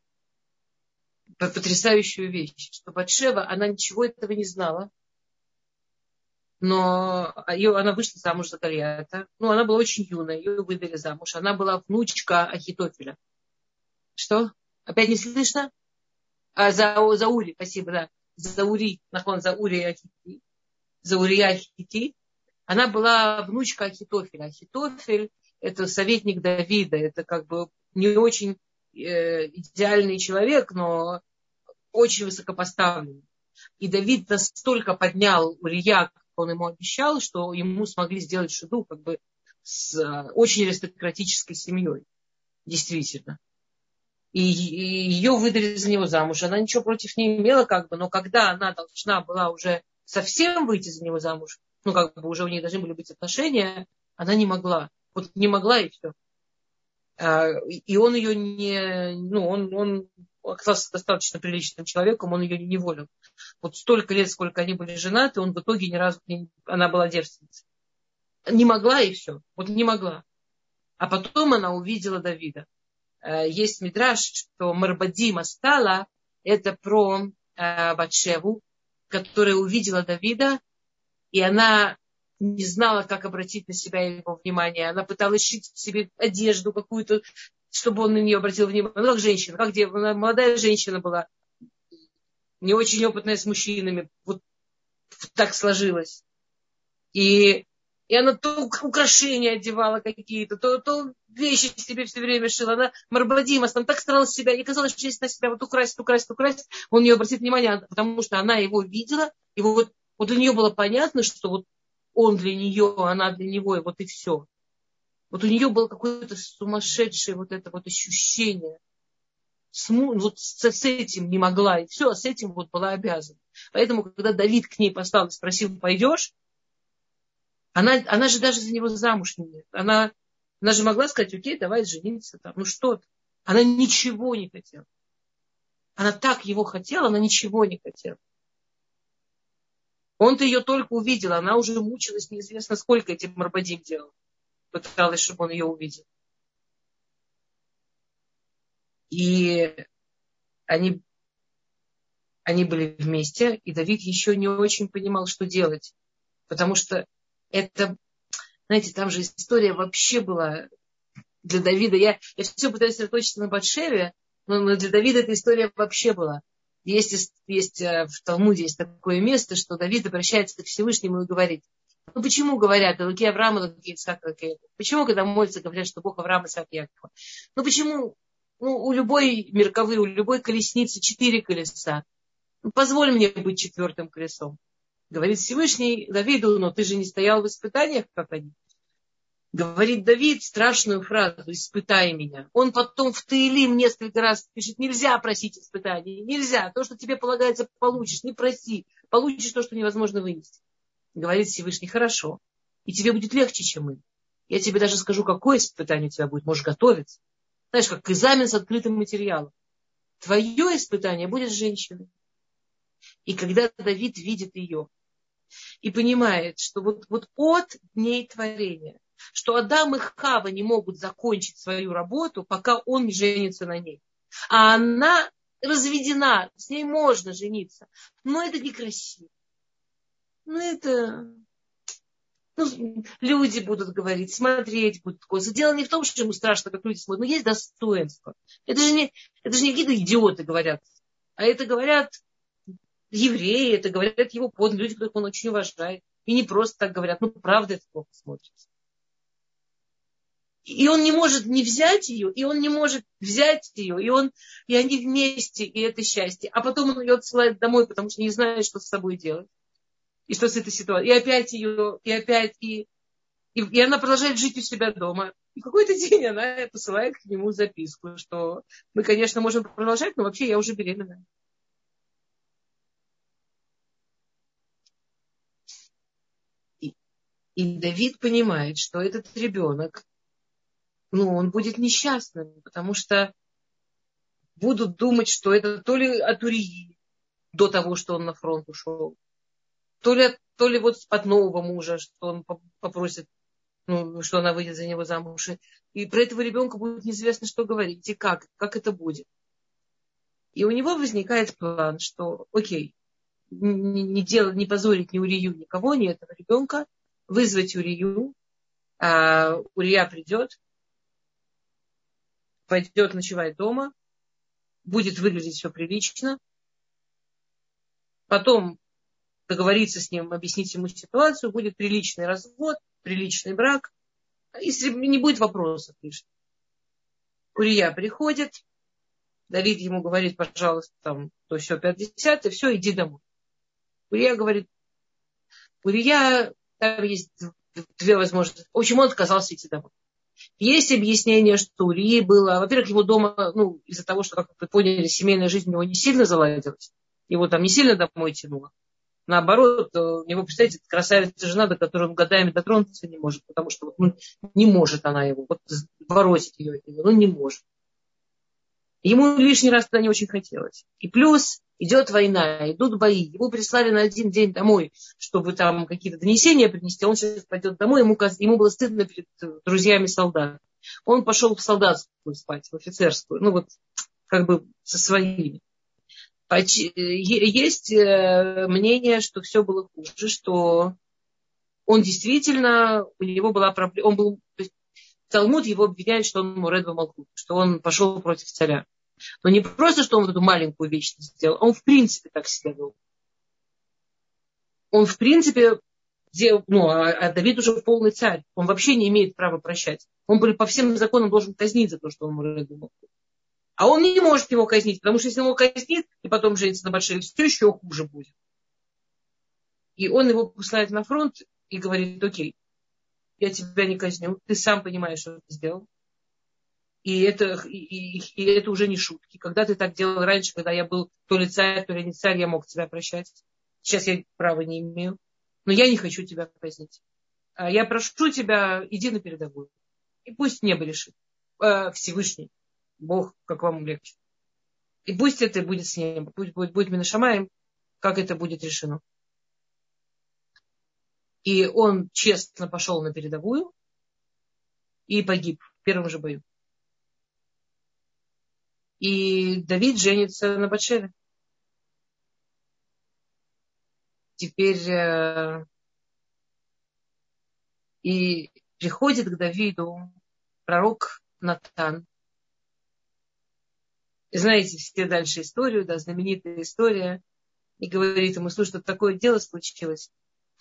потрясающую вещь, что Батшева, она ничего этого не знала, но ее, она вышла замуж за Галията. Ну, она была очень юная, ее выдали замуж. Она была внучка Ахитофеля. Что? Опять не слышно? А, за, за Ури, спасибо, да. За Ури, нахон, за Ури Ахити. За Ури Ахити. Она была внучка Ахитофеля. Ахитофель – это советник Давида. Это как бы не очень э, идеальный человек, но очень высокопоставленный. И Давид настолько поднял Урия, как он ему обещал, что ему смогли сделать шуду как бы с э, очень аристократической семьей. Действительно. И, ее выдали за него замуж. Она ничего против не имела, как бы, но когда она должна была уже совсем выйти за него замуж, ну, как бы уже у них должны были быть отношения, она не могла. Вот не могла и все. А, и он ее не, ну, он, он оказался достаточно приличным человеком, он ее не неволил. Вот столько лет, сколько они были женаты, он в итоге ни разу не, она была девственницей. Не могла и все. Вот не могла. А потом она увидела Давида. Э, есть мидраж, что Марбадима стала, это про э, Батшеву, которая увидела Давида, и она не знала, как обратить на себя его внимание. Она пыталась шить себе одежду какую-то, чтобы он на нее обратил внимание. Ну, как женщина, как где молодая женщина была, не очень опытная с мужчинами. Вот так сложилось. И, и она то украшения одевала какие-то, то, то вещи себе все время шила. Она Марбадимас, она так старалась себя, и казалось, что если на себя вот украсить, украсить, украсить, он не обратит внимание, потому что она его видела, и вот, вот для нее было понятно, что вот он для нее, она для него, и вот и все. Вот у нее было какое-то сумасшедшее вот это вот ощущение. Вот с, с этим не могла, и все, с этим вот была обязана. Поэтому, когда Давид к ней постал и спросил, пойдешь, она, она же даже за него замуж не нет. Она, она же могла сказать, окей, давай жениться там. Ну что ты? Она ничего не хотела. Она так его хотела, она ничего не хотела. Он-то ее только увидел, она уже мучилась неизвестно сколько этим Марбадим делал. Пыталась, чтобы он ее увидел. И они, они были вместе, и Давид еще не очень понимал, что делать. Потому что это, знаете, там же история вообще была для Давида. Я, я все пытаюсь сосредоточиться на Батшеве, но для Давида эта история вообще была. Есть, есть э, в Талмуде есть такое место, что Давид обращается к Всевышнему и говорит, ну почему говорят Луки Авраама, Луки Ицхака, Луки Почему, когда молятся, говорят, что Бог Авраама, Исаак, Якова? Ну почему ну, у любой мерковой, у любой колесницы четыре колеса? Ну, позволь мне быть четвертым колесом. Говорит Всевышний Давиду, но ты же не стоял в испытаниях, как они. Говорит Давид страшную фразу «испытай меня». Он потом в Таилим несколько раз пишет «нельзя просить испытаний, нельзя, то, что тебе полагается, получишь, не проси, получишь то, что невозможно вынести». Говорит Всевышний «хорошо, и тебе будет легче, чем мы. Я тебе даже скажу, какое испытание у тебя будет, можешь готовиться. Знаешь, как экзамен с открытым материалом. Твое испытание будет женщиной. И когда Давид видит ее и понимает, что вот, вот от дней творения что Адам и Хава не могут закончить свою работу, пока он не женится на ней. А она разведена, с ней можно жениться. Но это некрасиво. Ну, это... Ну, люди будут говорить, смотреть будут. Дело не в том, что ему страшно, как люди смотрят, но есть достоинство. Это же не, это же не какие-то идиоты говорят. А это говорят евреи, это говорят его под люди, которых он очень уважает. И не просто так говорят, ну, правда это плохо смотрится. И он не может не взять ее, и он не может взять ее, и, он, и они вместе, и это счастье. А потом он ее отсылает домой, потому что не знает, что с собой делать. И что с этой ситуацией. И опять ее, и опять, и, и, и она продолжает жить у себя дома. И какой-то день она посылает к нему записку, что мы, конечно, можем продолжать, но вообще я уже беременна. И Давид понимает, что этот ребенок ну, он будет несчастным, потому что будут думать, что это то ли от Урии до того, что он на фронт ушел, то ли, то ли вот от нового мужа, что он попросит ну, что она выйдет за него замуж. И про этого ребенка будет неизвестно, что говорить и как, как это будет. И у него возникает план, что, окей, не, не, делать, не позорить ни Урию, никого, ни этого ребенка, вызвать Урию, а Урия придет, пойдет ночевать дома, будет выглядеть все прилично, потом договориться с ним, объяснить ему ситуацию, будет приличный развод, приличный брак, если не будет вопросов лишних. Урия приходит, Давид ему говорит, пожалуйста, там, то все, 50, и все, иди домой. Урия говорит, Урия, там есть две возможности. В общем, он отказался идти домой. Есть объяснение, что у Урии было, во-первых, его дома, ну, из-за того, что, как вы поняли, семейная жизнь у него не сильно заладилась. Его там не сильно домой тянуло. Наоборот, у него, представляете, красавица жена, до которой он годами дотронуться не может, потому что вот, ну, не может она его, вот бросить ее, ну не может. Ему лишний раз туда не очень хотелось. И плюс идет война, идут бои. Его прислали на один день домой, чтобы там какие-то донесения принести. Он сейчас пойдет домой, ему, ему было стыдно перед друзьями солдат. Он пошел в солдатскую спать, в офицерскую. Ну вот, как бы со своими. Есть э, мнение, что все было хуже, что он действительно, у него была проблема, он был, Талмуд его обвиняет, что он Муред Малкут, что он пошел против царя. Но не просто, что он эту маленькую вещь сделал, он в принципе так себя вел. Он в принципе, где, ну, а, а Давид уже полный царь. Он вообще не имеет права прощать. Он по всем законам должен казнить за то, что он Малкут. А он не может его казнить, потому что если он его казнит, и потом женится на Батшеве, все еще хуже будет. И он его посылает на фронт и говорит, окей, я тебя не казню, ты сам понимаешь, что ты сделал. И это, и, и, и это уже не шутки. Когда ты так делал раньше, когда я был то ли царь, то ли не царь, я мог тебя прощать. Сейчас я права не имею. Но я не хочу тебя казнить. А я прошу тебя, иди на передовую. И пусть небо решит. Э, Всевышний. Бог, как вам легче. И пусть это будет с ним, пусть будет, будет Минашамаем, как это будет решено. И он честно пошел на передовую и погиб в первом же бою. И Давид женится на Батшеве. Теперь э, и приходит к Давиду пророк Натан и знаете все дальше историю, да, знаменитая история. И говорит ему, слушай, тут такое дело случилось.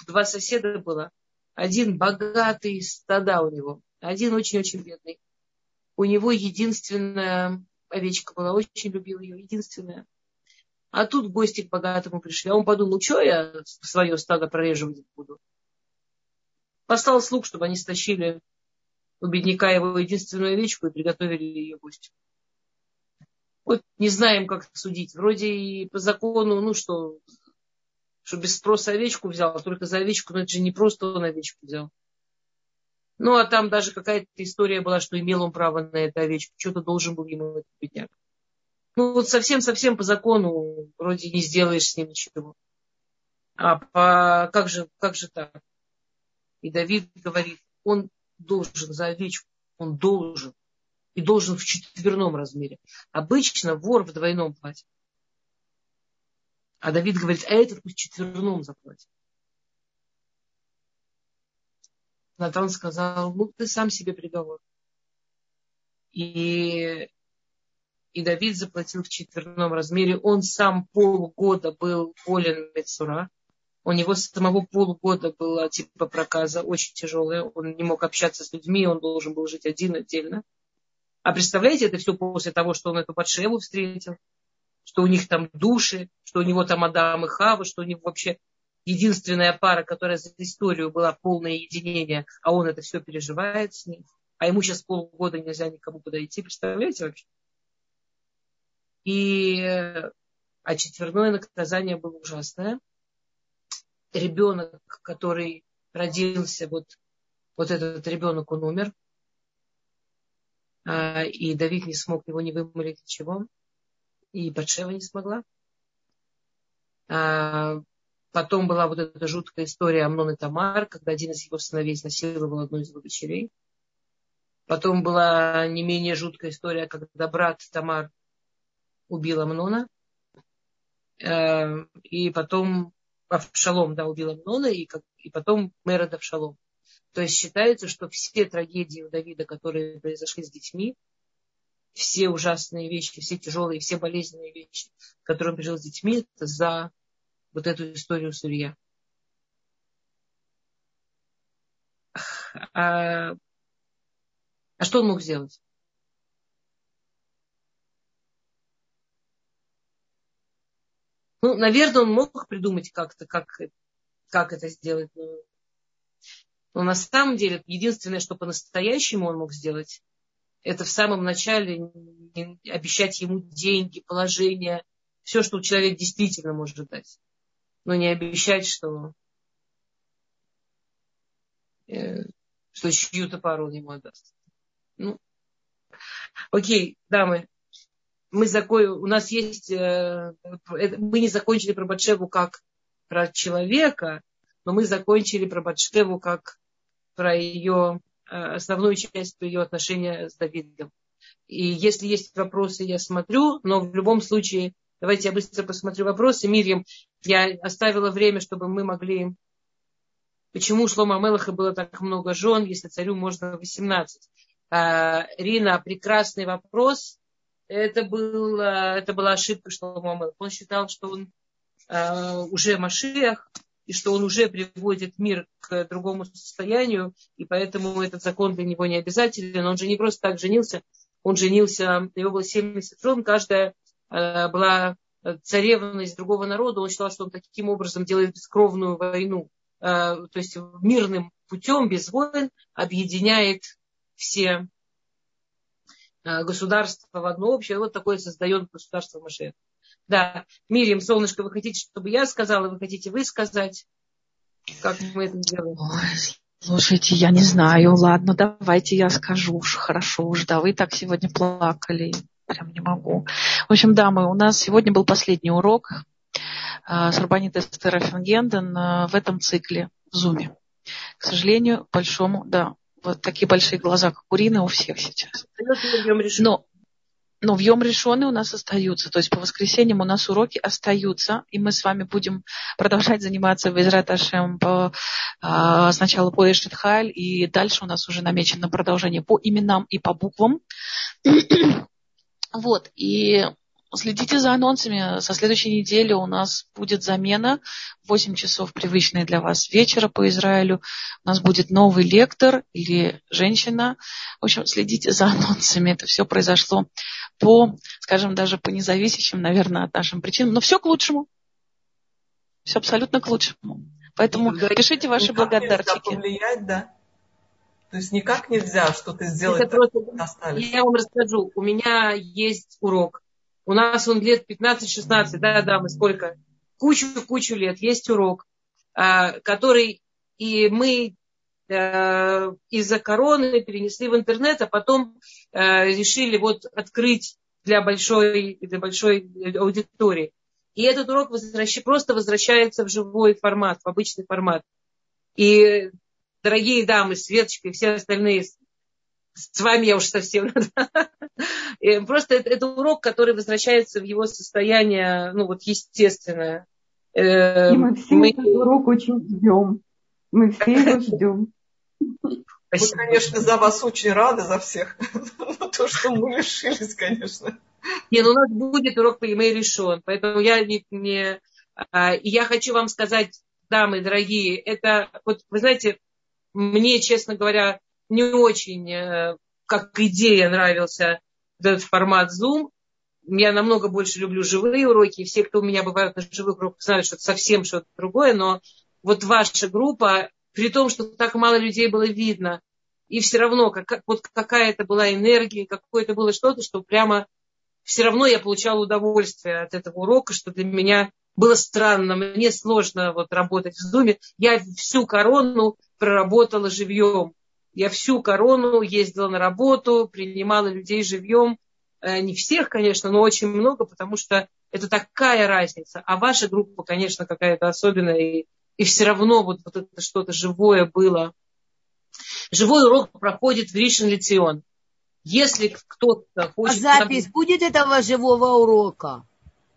Два соседа было. Один богатый, стада у него. Один очень-очень бедный. У него единственная овечка была, очень любил ее, единственная. А тут гости к богатому пришли. А он подумал, что я свое стадо прореживать буду. Послал слуг, чтобы они стащили у бедняка его единственную овечку и приготовили ее гостю вот не знаем, как судить. Вроде и по закону, ну что, что без спроса овечку взял, а только за овечку, но это же не просто он овечку взял. Ну, а там даже какая-то история была, что имел он право на эту овечку, что-то должен был ему этот бедняк. Ну, вот совсем-совсем по закону вроде не сделаешь с ним ничего. А по, как, же, как же так? И Давид говорит, он должен за овечку, он должен и должен в четверном размере. Обычно вор в двойном платье. А Давид говорит, а этот в четверном заплатит. Натан сказал, ну ты сам себе приговор. И, и Давид заплатил в четверном размере. Он сам полгода был болен Мецура. У него самого полгода была типа проказа очень тяжелая. Он не мог общаться с людьми, он должен был жить один отдельно. А представляете, это все после того, что он эту Батшеву встретил, что у них там души, что у него там Адам и Хава, что у них вообще единственная пара, которая за историю была полное единение, а он это все переживает с ним. А ему сейчас полгода нельзя никому подойти. Представляете вообще? И а четверное наказание было ужасное. Ребенок, который родился, вот, вот этот ребенок, он умер. А, и Давид не смог его не вымолить ничего, и Батшева не смогла. Потом была вот эта жуткая история Амнон и Тамар, когда один из его сыновей изнасиловал одну из его дочерей. Потом была не менее жуткая история, когда брат Тамар убил Амнона. Э, и потом Авшалом, да, убил Амнона, и, как, и потом Мерод Авшалом. То есть считается, что все трагедии у Давида, которые произошли с детьми, все ужасные вещи, все тяжелые, все болезненные вещи, которые он пережил с детьми, это за вот эту историю с Илья. А, а что он мог сделать? Ну, наверное, он мог придумать как-то, как, как это сделать. Но на самом деле, единственное, что по-настоящему он мог сделать, это в самом начале обещать ему деньги, положение, все, что человек действительно может дать. Но не обещать, что, э, что чью-то пару он ему отдаст. Ну, окей, дамы, мы закон... у нас есть, э, мы не закончили про Батшеву как про человека, но мы закончили про Батшеву как про ее э, основную часть ее отношения с Давидом. И если есть вопросы, я смотрю, но в любом случае, давайте я быстро посмотрю вопросы. Мирьям, я оставила время, чтобы мы могли... Почему Шлома Мелаха было так много жен, если царю можно 18? А, Рина, прекрасный вопрос это, был, это была ошибка Шломо Амелах. Он считал, что он э, уже Машиах, и что он уже приводит мир к другому состоянию, и поэтому этот закон для него не обязателен. Он же не просто так женился, он женился, у него было 70 жен, каждая была царевна из другого народа, он считал, что он таким образом делает бескровную войну, э, то есть мирным путем, без войн, объединяет все Э, государство в одно общее. Вот такое создает государство Машех. Да, Мирим, солнышко, вы хотите, чтобы я сказала, вы хотите вы сказать? Как мы это делаем? Слушайте, я не знаю. Ладно, давайте я скажу уж. Хорошо уж, да, вы так сегодня плакали. Прям не могу. В общем, дамы, у нас сегодня был последний урок э, с Рабанит Эстера Фенгенден э, в этом цикле в Зуме. К сожалению, большому, да, вот такие большие глаза, как у Рины, у всех сейчас. Но, но в Йом решены у нас остаются. То есть по воскресеньям у нас уроки остаются. И мы с вами будем продолжать заниматься в Израт Ашем по, а, сначала по Эштетхайль. И дальше у нас уже намечено продолжение по именам и по буквам. Вот. И Следите за анонсами. Со следующей недели у нас будет замена. 8 часов привычные для вас вечера по Израилю. У нас будет новый лектор или женщина. В общем, следите за анонсами. Это все произошло по, скажем, даже по независящим, наверное, от нашим причинам. Но все к лучшему. Все абсолютно к лучшему. Поэтому пишите ваши повлиять, да? То есть никак нельзя что-то сделать. Это просто, я вам расскажу. У меня есть урок у нас он лет 15-16, да, да, мы сколько? Кучу-кучу лет. Есть урок, а, который и мы э, из-за короны перенесли в интернет, а потом э, решили вот открыть для большой, для большой аудитории. И этот урок возвращ... просто возвращается в живой формат, в обычный формат. И, дорогие дамы, Светочка и все остальные с вами я уж совсем. Просто это, это урок, который возвращается в его состояние, ну вот естественное. Э, И мы все мы... этот урок очень ждем. Мы все его ждем. Спасибо. Мы, конечно, за вас очень рады, за всех. То, что мы решились, конечно. Не, ну у нас будет урок по e решен. Поэтому я не, не... А, и я хочу вам сказать, дамы дорогие, это, вот вы знаете, мне, честно говоря, не очень э, как идея нравился этот формат Zoom. Я намного больше люблю живые уроки. Все, кто у меня бывают на живых уроках, знают, что это совсем что-то другое. Но вот ваша группа, при том, что так мало людей было видно, и все равно как, вот какая-то была энергия, какое-то было что-то, что прямо все равно я получала удовольствие от этого урока, что для меня было странно, мне сложно вот работать в Zoom. Я всю корону проработала живьем. Я всю корону ездила на работу, принимала людей живьем. Э, не всех, конечно, но очень много, потому что Это такая разница. А ваша группа, конечно, какая-то особенная. И, и все равно вот, вот это что-то живое было. Живой урок проходит в Ришен Лицион. Если кто-то хочет... А запись там... будет этого живого урока?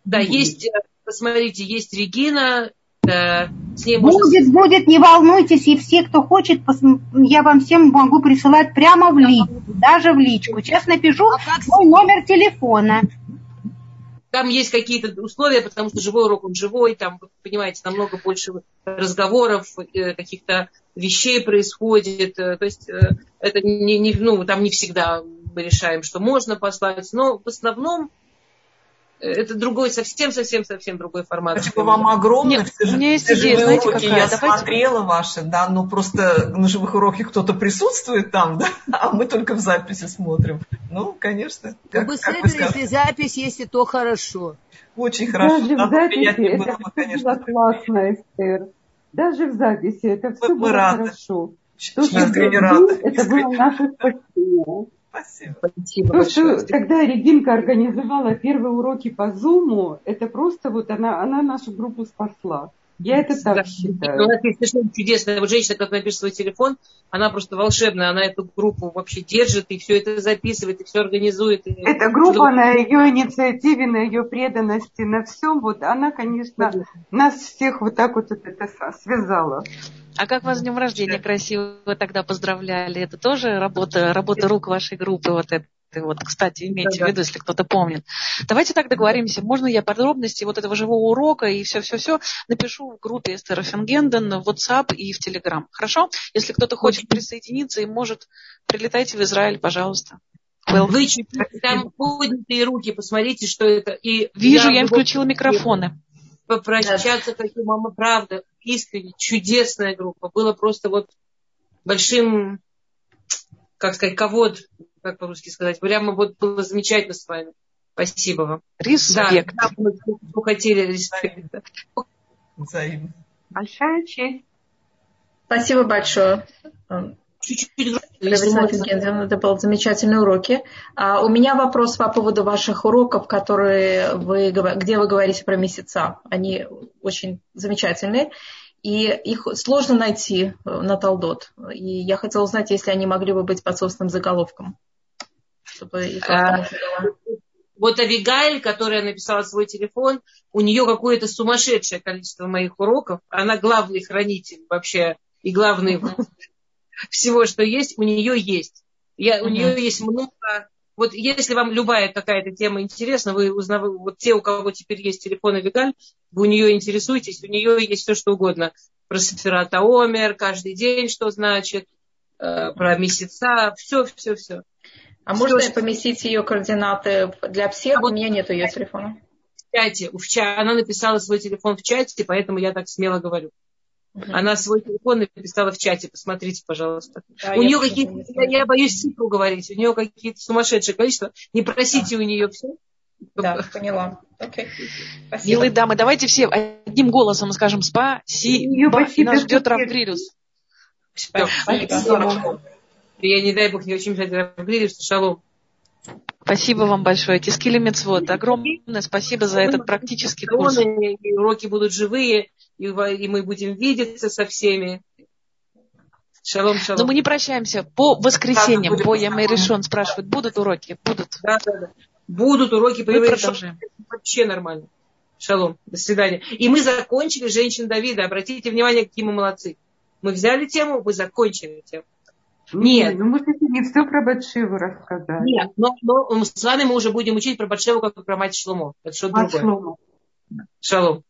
Да, будет. есть, э, посмотрите, есть Регина, с ней будет, можно... будет, не волнуйтесь, и все, кто хочет, пос... я вам всем могу присылать прямо в личку, даже в личку. Сейчас напишу а мой номер телефона. Там есть какие-то условия, потому что живой урок, он живой, там, вы понимаете, намного больше разговоров, э, каких-то вещей происходит. Э, то есть э, это не, не, ну, там не всегда мы решаем, что можно послать, но в основном это другой, совсем, совсем, совсем другой формат. Спасибо вам огромное. Нет, у меня есть идея, знаете, уроки какая? Я Давайте... смотрела ваши, да, но просто на живых уроках кто-то присутствует там, да, а мы только в записи смотрим. Ну, конечно. Как, бы как если запись, если то хорошо. Очень хорошо. Даже да, в записи это было, конечно. было классно, Эстер. Даже в записи это все мы было рады. хорошо. То, что это было наше спасение. Спасибо. Спасибо что, когда Регинка организовала первые уроки по Зуму, это просто вот она, она нашу группу спасла. Я это так да. считаю. У нас есть совершенно чудесная вот женщина, которая напишет свой телефон, она просто волшебная, она эту группу вообще держит и все это записывает, и все организует. И... Эта группа на ее инициативе, на ее преданности, на всем, вот она, конечно, нас всех вот так вот это связала. А как вас с днем рождения красиво тогда поздравляли? Это тоже работа, работа рук вашей группы вот это? Вот, кстати, имейте да, в виду, если кто-то помнит. Давайте так договоримся. Можно я подробности вот этого живого урока и все-все-все напишу в группе Эстера Фингенден в WhatsApp и в Telegram. Хорошо? Если кто-то хочет присоединиться и может, прилетайте в Израиль, пожалуйста. Вы чуть там поднятые руки, посмотрите, что это. И Вижу, я им включила микрофоны. Попрощаться, да. как мама, правда искренне чудесная группа. Было просто вот большим, как сказать, ковод, как по-русски сказать. Прямо вот было замечательно с вами. Спасибо вам. Респект. Да, мы хотели респект. Взаимно. Большая честь. Спасибо большое. Чуть-чуть это были замечательные уроки. А у меня вопрос по поводу ваших уроков, которые вы, где вы говорите про месяца. Они очень замечательные. И их сложно найти на Талдот. И я хотела узнать, если они могли бы быть под собственным заголовком. Чтобы их а, вот Авигайль, которая написала свой телефон, у нее какое-то сумасшедшее количество моих уроков. Она главный хранитель вообще и главный всего, что есть, у нее есть. Я, у нее есть много. Вот если вам любая какая-то тема интересна, вы узнавали, вот те, у кого теперь есть телефон Авигаль, вы у нее интересуетесь, у нее есть все, что угодно. Про Сефирата Омер, каждый день, что значит, э, про месяца, все, все, все. А можно что... поместить ее координаты для всех? А вот у меня нет ее телефона. В чате, в чате. Она написала свой телефон в чате, поэтому я так смело говорю. Она свой телефон написала в чате, посмотрите, пожалуйста. Да, у нее какие-то, я, я боюсь цифру говорить, у нее какие-то сумасшедшие количества. Не просите да. у нее все. Да, поняла. Okay. Милые дамы, давайте все одним голосом скажем спасибо. Нас ждет Равгрилюс. Спасибо. Я, не дай бог, не очень ждать Равгрилюс. Шалом. Спасибо вам большое. Тискили Мецвод. Огромное спасибо за этот практический курс. И уроки будут живые и, мы будем видеться со всеми. Шалом, шалом. Но мы не прощаемся. По воскресеньям, по Ямей решен спрашивают, будут уроки? Будут. Да, да, да. Будут уроки по Ямей Вообще нормально. Шалом. До свидания. И мы закончили женщин Давида. Обратите внимание, какие мы молодцы. Мы взяли тему, мы закончили тему. Нет. Ну, мы не все про Батшеву рассказали. Нет, но, но с вами мы уже будем учить про Батшеву, как про мать Шломо. Это что-то другое. Шломо. Шалом.